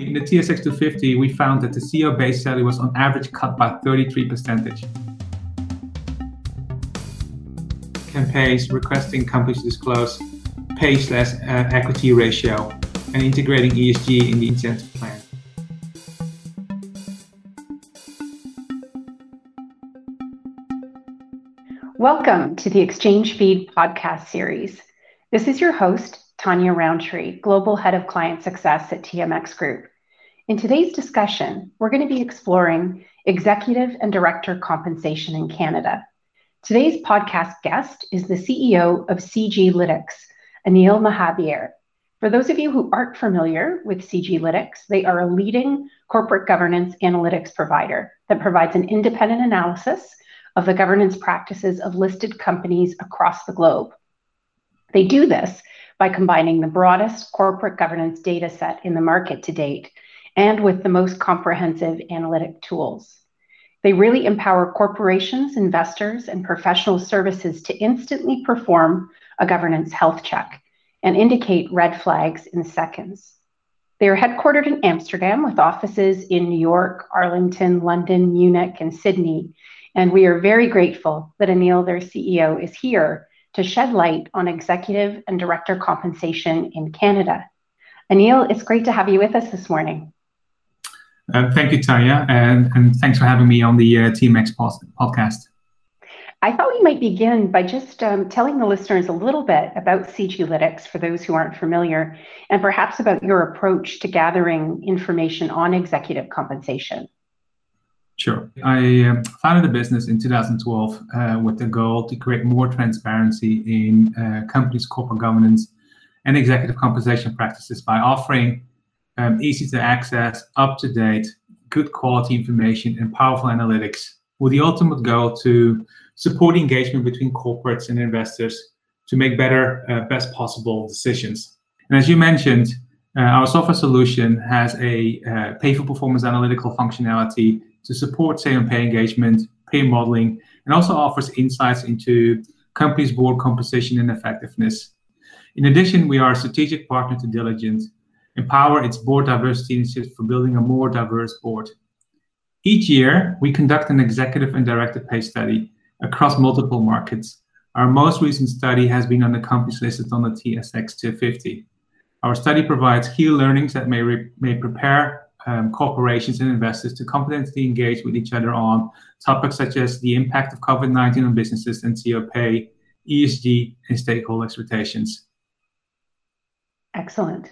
In the TSX 250, we found that the CEO base salary was on average cut by 33 percentage. Campaigns requesting companies disclose pay slash uh, equity ratio and integrating ESG in the incentive plan. Welcome to the Exchange Feed podcast series. This is your host, Tanya Roundtree, Global Head of Client Success at TMX Group. In today's discussion, we're going to be exploring executive and director compensation in Canada. Today's podcast guest is the CEO of CGLytics, Anil Mahabir. For those of you who aren't familiar with CGLytics, they are a leading corporate governance analytics provider that provides an independent analysis of the governance practices of listed companies across the globe. They do this by combining the broadest corporate governance data set in the market to date and with the most comprehensive analytic tools. They really empower corporations, investors, and professional services to instantly perform a governance health check and indicate red flags in seconds. They are headquartered in Amsterdam with offices in New York, Arlington, London, Munich, and Sydney. And we are very grateful that Anil, their CEO, is here to shed light on executive and director compensation in Canada. Anil, it's great to have you with us this morning. Uh, thank you, Tanya, and, and thanks for having me on the uh, TMX podcast. I thought we might begin by just um, telling the listeners a little bit about CGLytics for those who aren't familiar, and perhaps about your approach to gathering information on executive compensation. Sure. I um, founded a business in 2012 uh, with the goal to create more transparency in uh, companies' corporate governance and executive compensation practices by offering um, easy to access, up to date, good quality information, and powerful analytics with the ultimate goal to support engagement between corporates and investors to make better, uh, best possible decisions. And as you mentioned, uh, our software solution has a uh, pay for performance analytical functionality to support say on pay engagement, pay modeling, and also offers insights into companies' board composition and effectiveness. In addition, we are a strategic partner to Diligent, empower its board diversity initiatives for building a more diverse board. Each year, we conduct an executive and director pay study across multiple markets. Our most recent study has been on the companies listed on the TSX 250. Our study provides key learnings that may, may prepare um, corporations and investors to confidently engage with each other on topics such as the impact of COVID 19 on businesses and CEO pay, ESG, and stakeholder expectations. Excellent.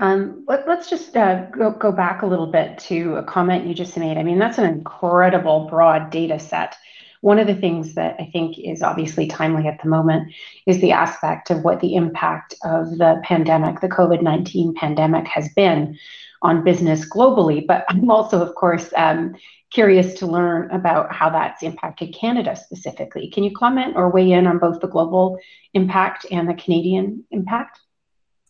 Um, let, us just uh, go, go back a little bit to a comment you just made. I mean, that's an incredible broad data set. One of the things that I think is obviously timely at the moment is the aspect of what the impact of the pandemic, the COVID 19 pandemic, has been on business globally. But I'm also, of course, um, curious to learn about how that's impacted Canada specifically. Can you comment or weigh in on both the global impact and the Canadian impact?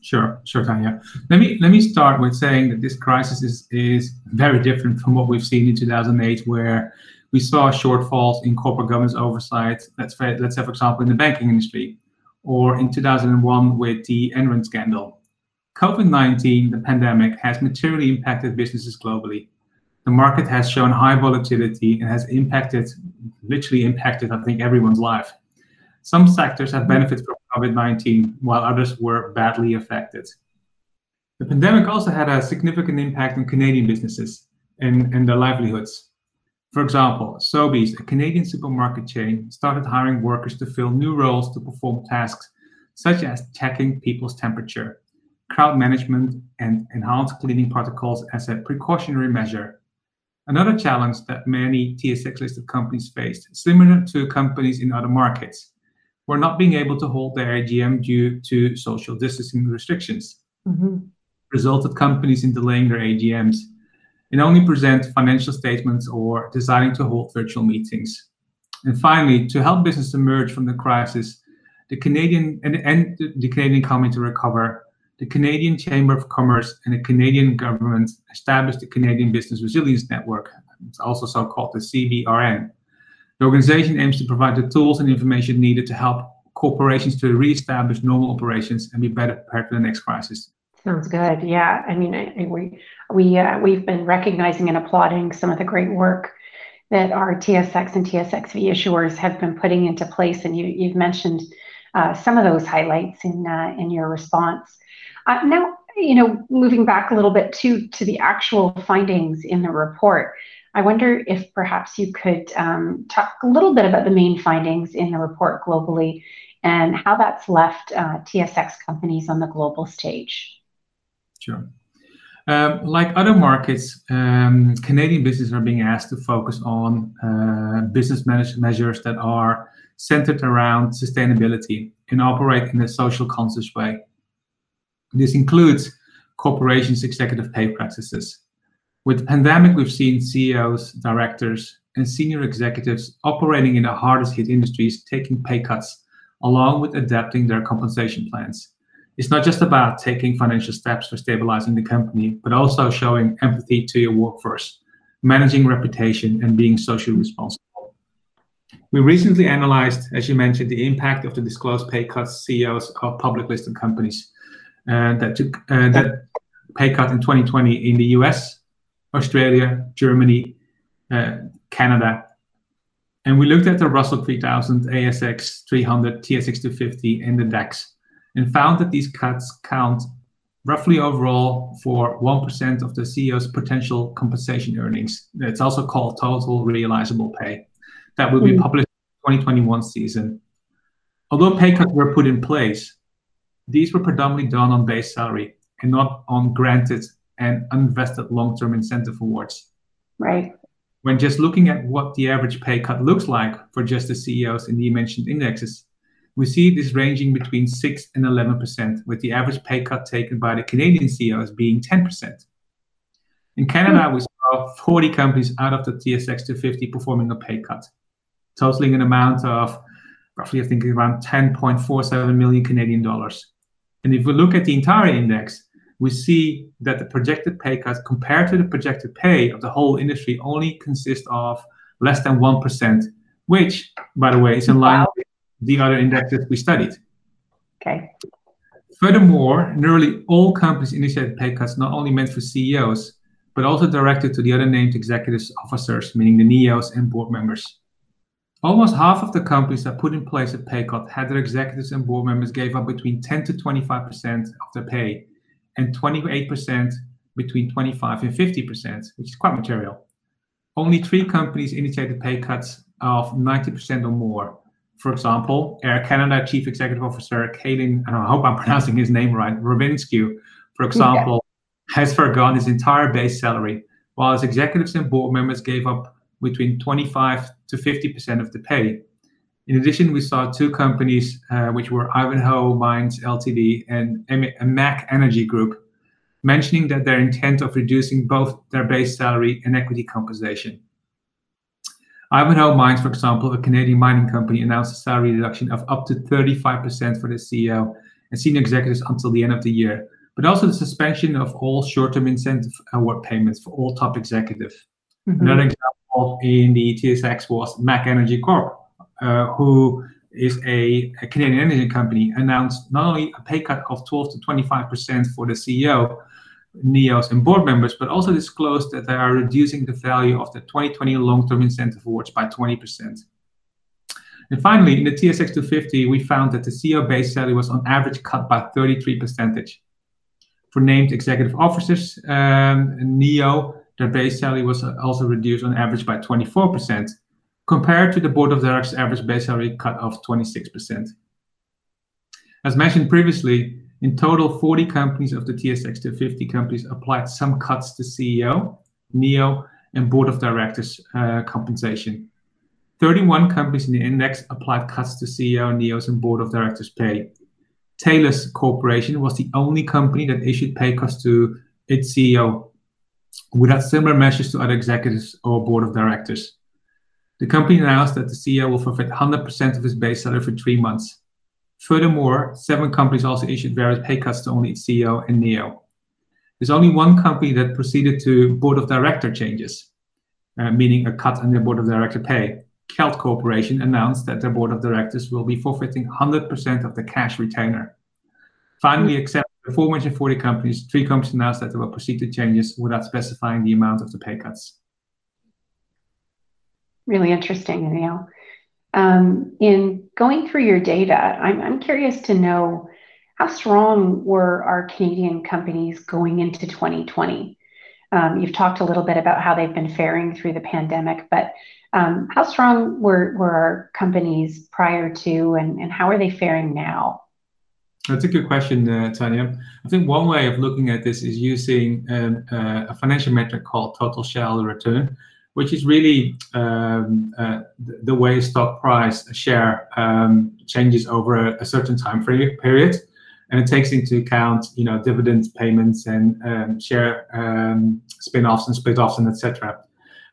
Sure, sure, Tanya. Let me let me start with saying that this crisis is is very different from what we've seen in 2008, where we saw shortfalls in corporate governance oversight. Let's let's say, for example, in the banking industry, or in 2001 with the Enron scandal. COVID 19, the pandemic, has materially impacted businesses globally. The market has shown high volatility and has impacted, literally impacted, I think, everyone's life. Some sectors have benefited from COVID 19, while others were badly affected. The pandemic also had a significant impact on Canadian businesses and, and their livelihoods. For example, Sobeys, a Canadian supermarket chain, started hiring workers to fill new roles to perform tasks such as checking people's temperature crowd management, and enhanced cleaning protocols as a precautionary measure. Another challenge that many TSX listed companies faced, similar to companies in other markets, were not being able to hold their AGM due to social distancing restrictions. Mm-hmm. Resulted companies in delaying their AGMs and only present financial statements or deciding to hold virtual meetings. And finally, to help business emerge from the crisis, the Canadian and, and the Canadian economy to recover, the Canadian Chamber of Commerce and the Canadian government established the Canadian Business Resilience Network. It's also so called the CBRN. The organization aims to provide the tools and information needed to help corporations to re-establish normal operations and be better prepared for the next crisis. Sounds good. Yeah, I mean, I, we we uh, we've been recognizing and applauding some of the great work that our TSX and TSXV issuers have been putting into place, and you you've mentioned uh, some of those highlights in uh, in your response. Uh, now, you know, moving back a little bit to to the actual findings in the report. I wonder if perhaps you could um, talk a little bit about the main findings in the report globally and how that's left uh, TSX companies on the global stage. Sure. Um, like other markets, um, Canadian businesses are being asked to focus on uh, business measures that are centered around sustainability and operate in a social conscious way. This includes corporations' executive pay practices. With the pandemic, we've seen CEOs, directors, and senior executives operating in the hardest hit industries taking pay cuts, along with adapting their compensation plans. It's not just about taking financial steps for stabilizing the company, but also showing empathy to your workforce, managing reputation, and being socially responsible. We recently analyzed, as you mentioned, the impact of the disclosed pay cuts CEOs of public listed companies that took uh, that pay cut in 2020 in the US, Australia, Germany, uh, Canada. And we looked at the Russell 3000, ASX 300, TSX 250, and the DAX and found that these cuts count roughly overall for 1% of the CEO's potential compensation earnings. It's also called total realizable pay. That will be mm. published in 2021 season. Although pay cuts were put in place, these were predominantly done on base salary and not on granted and unvested long-term incentive awards. Right. When just looking at what the average pay cut looks like for just the CEOs in the mentioned indexes, we see this ranging between 6 and 11%, with the average pay cut taken by the Canadian CEOs being 10%. In Canada, hmm. we saw 40 companies out of the TSX 250 performing a pay cut, totaling an amount of roughly, I think, around 10.47 million Canadian dollars. And if we look at the entire index, we see that the projected pay cuts compared to the projected pay of the whole industry only consist of less than 1%, which, by the way, is in line wow. with the other indexes we studied. Okay. Furthermore, nearly all companies initiated pay cuts not only meant for CEOs, but also directed to the other named executives officers, meaning the NEOs and board members. Almost half of the companies that put in place a pay cut had their executives and board members gave up between 10 to 25% of their pay, and 28% between 25 and 50%, which is quite material. Only three companies initiated pay cuts of 90% or more, for example, Air Canada Chief Executive Officer Calin, I hope I'm pronouncing his name right, Rovinsky, for example, yeah. has forgone his entire base salary, while his executives and board members gave up between 25 to 50% of the pay. In addition, we saw two companies, uh, which were Ivanhoe Mines Ltd. and MEG Energy Group, mentioning that their intent of reducing both their base salary and equity compensation. Ivanhoe Mines, for example, a Canadian mining company, announced a salary reduction of up to 35% for the CEO and senior executives until the end of the year, but also the suspension of all short-term incentive award payments for all top executives. Mm-hmm. Another example in the TSX was MEG Energy Corp, uh, who is a, a, Canadian energy company, announced not only a pay cut of 12 to 25% for the CEO, NEOs and board members, but also disclosed that they are reducing the value of the 2020 long-term incentive awards by 20%. And finally, in the TSX 250, we found that the CEO base salary was on average cut by 33 percentage. For named executive officers, um, NEO, their base salary was also reduced on average by 24%, compared to the board of directors' average base salary cut of 26%. As mentioned previously, in total, 40 companies of the TSX 250 companies applied some cuts to CEO, NEO, and board of directors uh, compensation. 31 companies in the index applied cuts to CEO, NEOs, and board of directors pay. Thales Corporation was the only company that issued pay cuts to its CEO without similar measures to other executives or board of directors. The company announced that the CEO will forfeit 100% of his base salary for three months. Furthermore, seven companies also issued various pay cuts to only its CEO and NEO. There's only one company that proceeded to board of director changes, uh, meaning a cut in their board of director pay. Kelt Corporation announced that their board of directors will be forfeiting 100% of the cash retainer. Finally, except The aforementioned 40 companies, three companies announced that they will proceed to changes without specifying the amount of the pay cuts. Really interesting, Anil. Um, in going through your data, I'm, I'm curious to know how strong were our Canadian companies going into 2020? Um, you've talked a little bit about how they've been faring through the pandemic, but um, how strong were, were our companies prior to, and, and how are they faring now? That's a good question, uh, Tanya. I think one way of looking at this is using um, uh, a financial metric called total shareholder return, which is really um, uh, the, way stock price share um, changes over a, a, certain time frame period and it takes into account you know dividend payments and um, share um, spin-offs and split-offs and etc.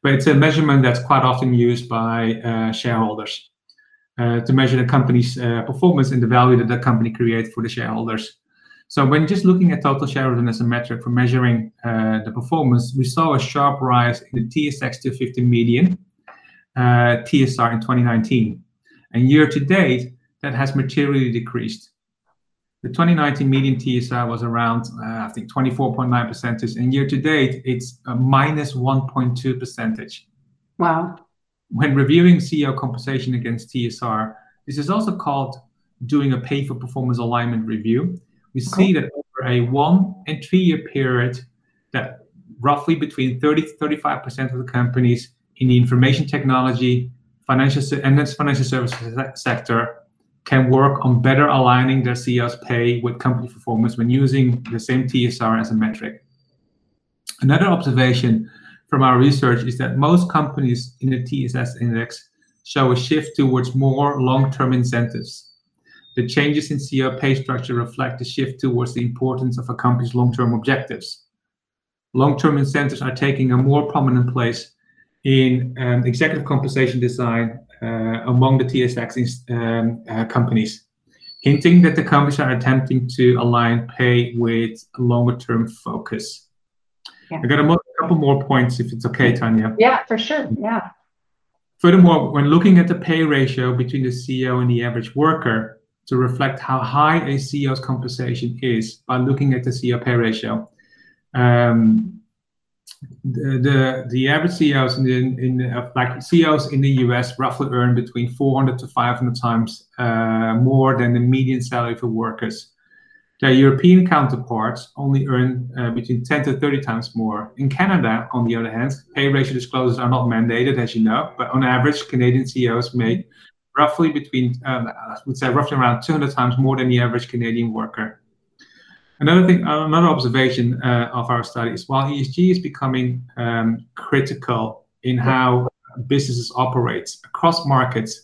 But it's a measurement that's quite often used by uh, shareholders to measure the company's uh, performance and the value that the company creates for the shareholders. So when just looking at total shareholder as a metric for measuring uh, the performance, we saw a sharp rise in the TSX 250 median uh, TSR in 2019. And year to date, that has materially decreased. The 2019 median TSR was around, uh, I think, 24.9 percentage, and year to date, it's a minus 1.2 percentage. Wow. When reviewing CEO compensation against TSR, this is also called doing a pay for performance alignment review. We okay. see that over a one and three year period, that roughly between 30 to 35 percent of the companies in the information technology, financial and that's financial services sector can work on better aligning their CEO's pay with company performance when using the same TSR as a metric. Another observation from our research is that most companies in the TSX index show a shift towards more long-term incentives. The changes in CEO pay structure reflect the shift towards the importance of a company's long-term objectives. Long-term incentives are taking a more prominent place in um, executive compensation design uh, among the TSX um, uh, companies, hinting that the companies are attempting to align pay with a longer term focus. Yeah. I got a couple more points if it's okay, Tanya. Yeah, for sure. Yeah. Furthermore, when looking at the pay ratio between the CEO and the average worker to reflect how high a CEO's compensation is by looking at the CEO pay ratio, um, the the average CEOs in the, in the, like CEOs in the US roughly earn between 400 to 500 times uh, more than the median salary for workers. Their European counterparts only earn uh, between 10 to 30 times more. In Canada, on the other hand, pay ratio disclosures are not mandated, as you know, but on average, Canadian CEOs make roughly between, um, I would say, roughly around 200 times more than the average Canadian worker. Another thing, another observation uh, of our study is while ESG is becoming um, critical in how businesses operate across markets,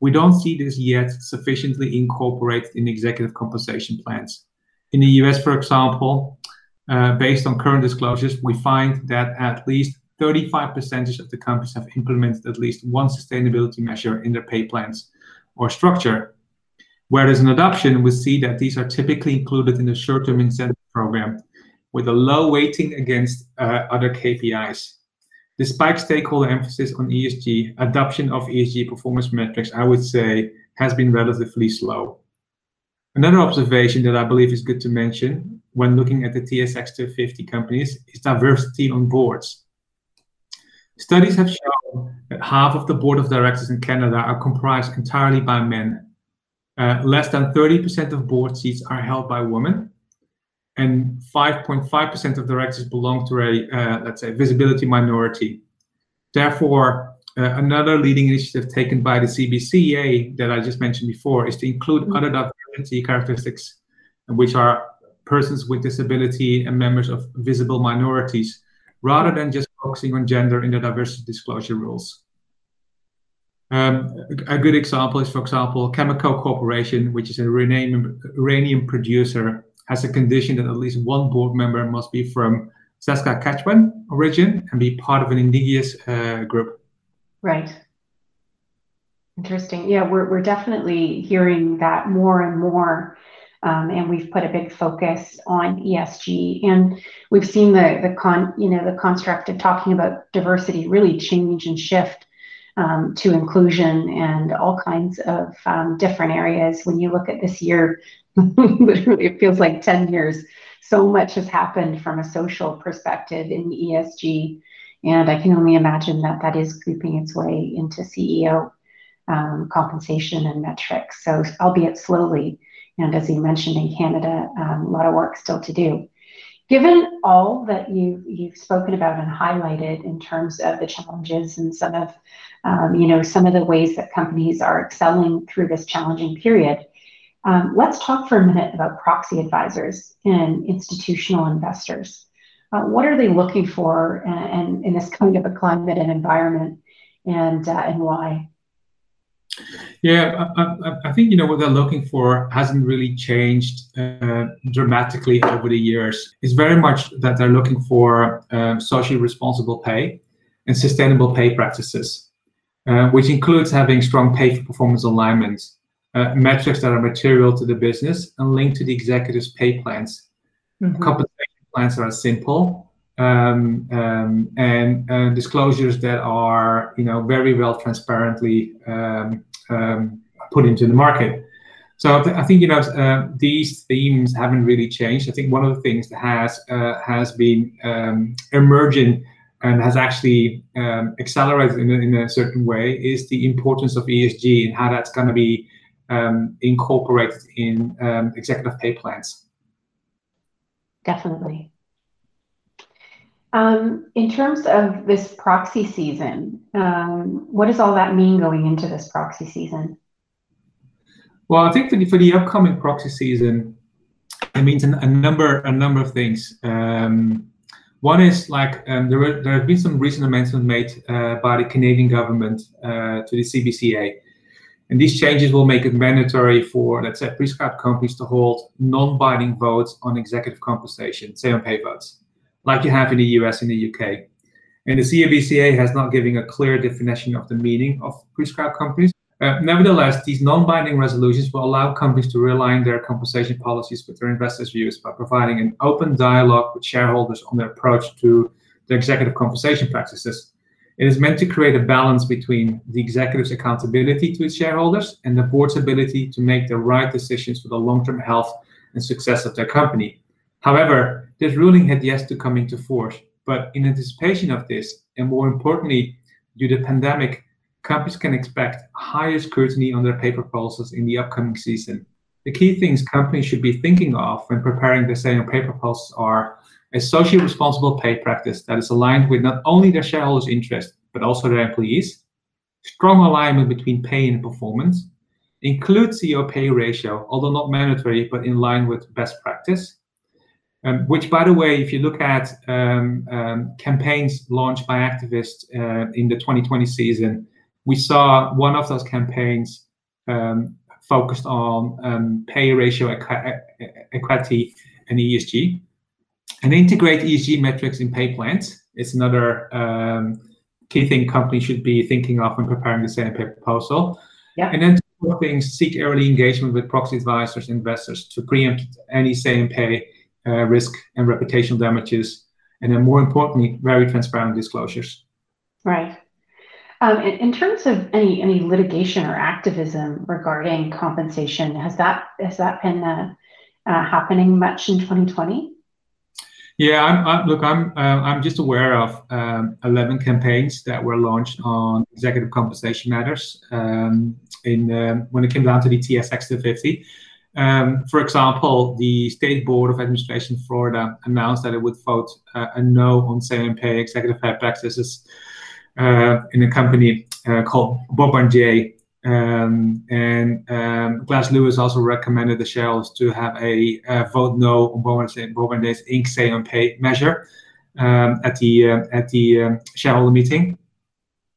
we don't see this yet sufficiently incorporated in executive compensation plans. In the US, for example, uh, based on current disclosures, we find that at least 35% of the companies have implemented at least one sustainability measure in their pay plans or structure. Whereas in adoption, we see that these are typically included in the short-term incentive program with a low weighting against uh, other KPIs. Despite stakeholder emphasis on ESG, adoption of ESG performance metrics, I would say, has been relatively slow. Another observation that I believe is good to mention when looking at the TSX 250 companies is diversity on boards. Studies have shown that half of the board of directors in Canada are comprised entirely by men, uh, less than 30% of board seats are held by women, and 5.5% of directors belong to a, uh, let's say, visibility minority. Therefore, uh, another leading initiative taken by the CBCA that I just mentioned before is to include mm -hmm. other diversity characteristics, which are persons with disability and members of visible minorities, rather than just focusing on gender in the diversity disclosure rules. Um, a good example is, for example, Cameco Corporation, which is a uranium, uranium producer, has a condition that at least one board member must be from Saskatchewan origin and be part of an indigenous uh, group. Right. Interesting. Yeah, we're, we're definitely hearing that more and more. Um, and we've put a big focus on ESG, and we've seen the the con you know the construct of talking about diversity really change and shift um, to inclusion and all kinds of um, different areas. When you look at this year, literally, it feels like 10 years. So much has happened from a social perspective in ESG. And I can only imagine that that is creeping its way into CEO um, compensation and metrics. So, albeit slowly, and as you mentioned in Canada, um, a lot of work still to do. Given all that you, you've spoken about and highlighted in terms of the challenges and some of, um, you know, some of the ways that companies are excelling through this challenging period, um, let's talk for a minute about proxy advisors and institutional investors. Uh, what are they looking for and, and in this kind of a climate and environment, and uh, and why? Yeah, I, I, think you know what they're looking for hasn't really changed uh, dramatically over the years. It's very much that they're looking for um, socially responsible pay and sustainable pay practices, uh, which includes having strong pay for performance alignment, uh, metrics that are material to the business and linked to the executive's pay plans. Mm-hmm. Compensation plans are simple um, um, and uh, disclosures that are you know very well transparently um, um, put into the market. So I think you know uh, these themes haven't really changed. I think one of the things that has uh, has been um, emerging and has actually um, accelerated in a, in a, certain way is the importance of ESG and how that's going to be um, incorporated in um, executive pay plans. Definitely. Um, in terms of this proxy season, um, what does all that mean going into this proxy season? Well, I think for the, for the upcoming proxy season, it means a, a number a number of things. Um, one is like um, there were, there have been some recent amendments made uh, by the Canadian government uh, to the CBCA, and these changes will make it mandatory for let's say prescribed companies to hold non-binding votes on executive compensation, say on pay votes like you have in the US and the UK. And the CBCA has not given a clear definition of the meaning of prescribed companies. Uh, nevertheless, these non-binding resolutions will allow companies to realign their compensation policies with their investors' views by providing an open dialogue with shareholders on their approach to the executive compensation practices. It is meant to create a balance between the executive's accountability to its shareholders and the board's ability to make the right decisions for the long-term health and success of their company. However, this ruling had yet to come into force, but in anticipation of this, and more importantly, due to the pandemic, companies can expect higher scrutiny on their pay proposals in the upcoming season. The key things companies should be thinking of when preparing their on pay proposals are a socially responsible pay practice that is aligned with not only their shareholders' interest, but also their employees, strong alignment between pay and performance, include CEO pay ratio, although not mandatory, but in line with best practice, um, which, by the way, if you look at um, um, campaigns launched by activists uh, in the 2020 season, we saw one of those campaigns um, focused on um, pay ratio equity and ESG. And integrate ESG metrics in pay plans It's another um, key thing companies should be thinking of when preparing the same pay proposal. Yeah. And then two things, seek early engagement with proxy advisors, investors to preempt any say and pay risk and reputational damages, and then more importantly, very transparent disclosures. Right. Um, in, in, terms of any any litigation or activism regarding compensation, has that has that been uh, uh, happening much in 2020? Yeah, I'm, I'm, look, I'm uh, I'm just aware of um, 11 campaigns that were launched on executive compensation matters um, in um, when it came down to the TSX 250. Um, for example, the State Board of Administration Florida announced that it would vote uh, a no on say-on-pay executive pay practices uh, in a company uh, called Bombardier. Um, and um, Glass Lewis also recommended the shareholders to have a vote no on Bombardier's Inc. say-on-pay measure um, at the uh, at the um, shareholder meeting.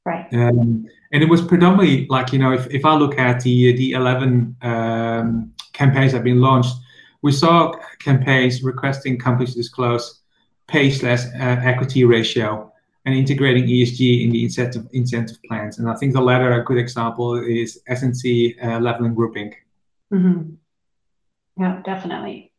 Right. Um, and it was predominantly like you know if, if I look at the the 11 um, campaigns have been launched, we saw campaigns requesting companies to disclose pay slash uh, equity ratio and integrating ESG in the incentive incentive plans. And I think the latter, a good example, is SNC uh, Lavalin Grouping. Mm-hmm. Yeah, definitely.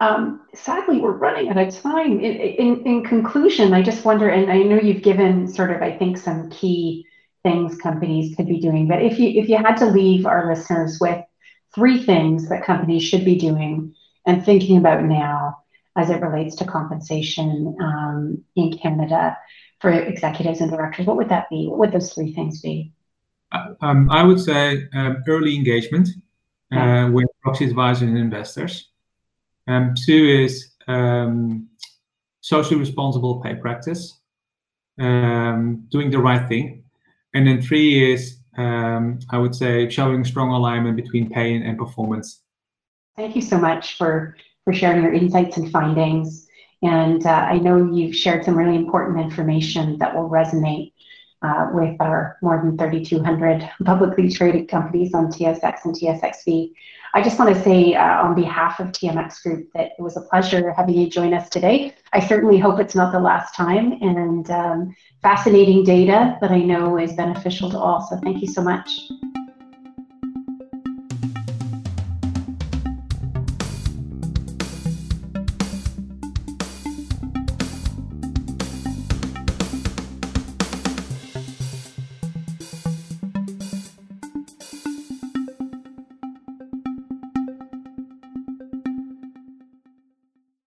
Um, sadly, we're running out of time. In, in, in, conclusion, I just wonder, and I know you've given sort of, I think, some key things companies could be doing, but if you if you had to leave our listeners with three things that companies should be doing and thinking about now as it relates to compensation um, in Canada for executives and directors, what would that be? What would those three things be? Uh, um, I would say um, early engagement uh, with proxy advisors and investors. Um, two is um, socially responsible pay practice, um, doing the right thing. And then three is, um, I would say, showing strong alignment between pay and, performance. Thank you so much for, for sharing your insights and findings. And uh, I know you've shared some really important information that will resonate with our more than 3,200 publicly traded companies on TSX and TSXV. I just want to say uh, on behalf of TMX Group that it was a pleasure having you join us today. I certainly hope it's not the last time and um, fascinating data that I know is beneficial to all. So thank you so much.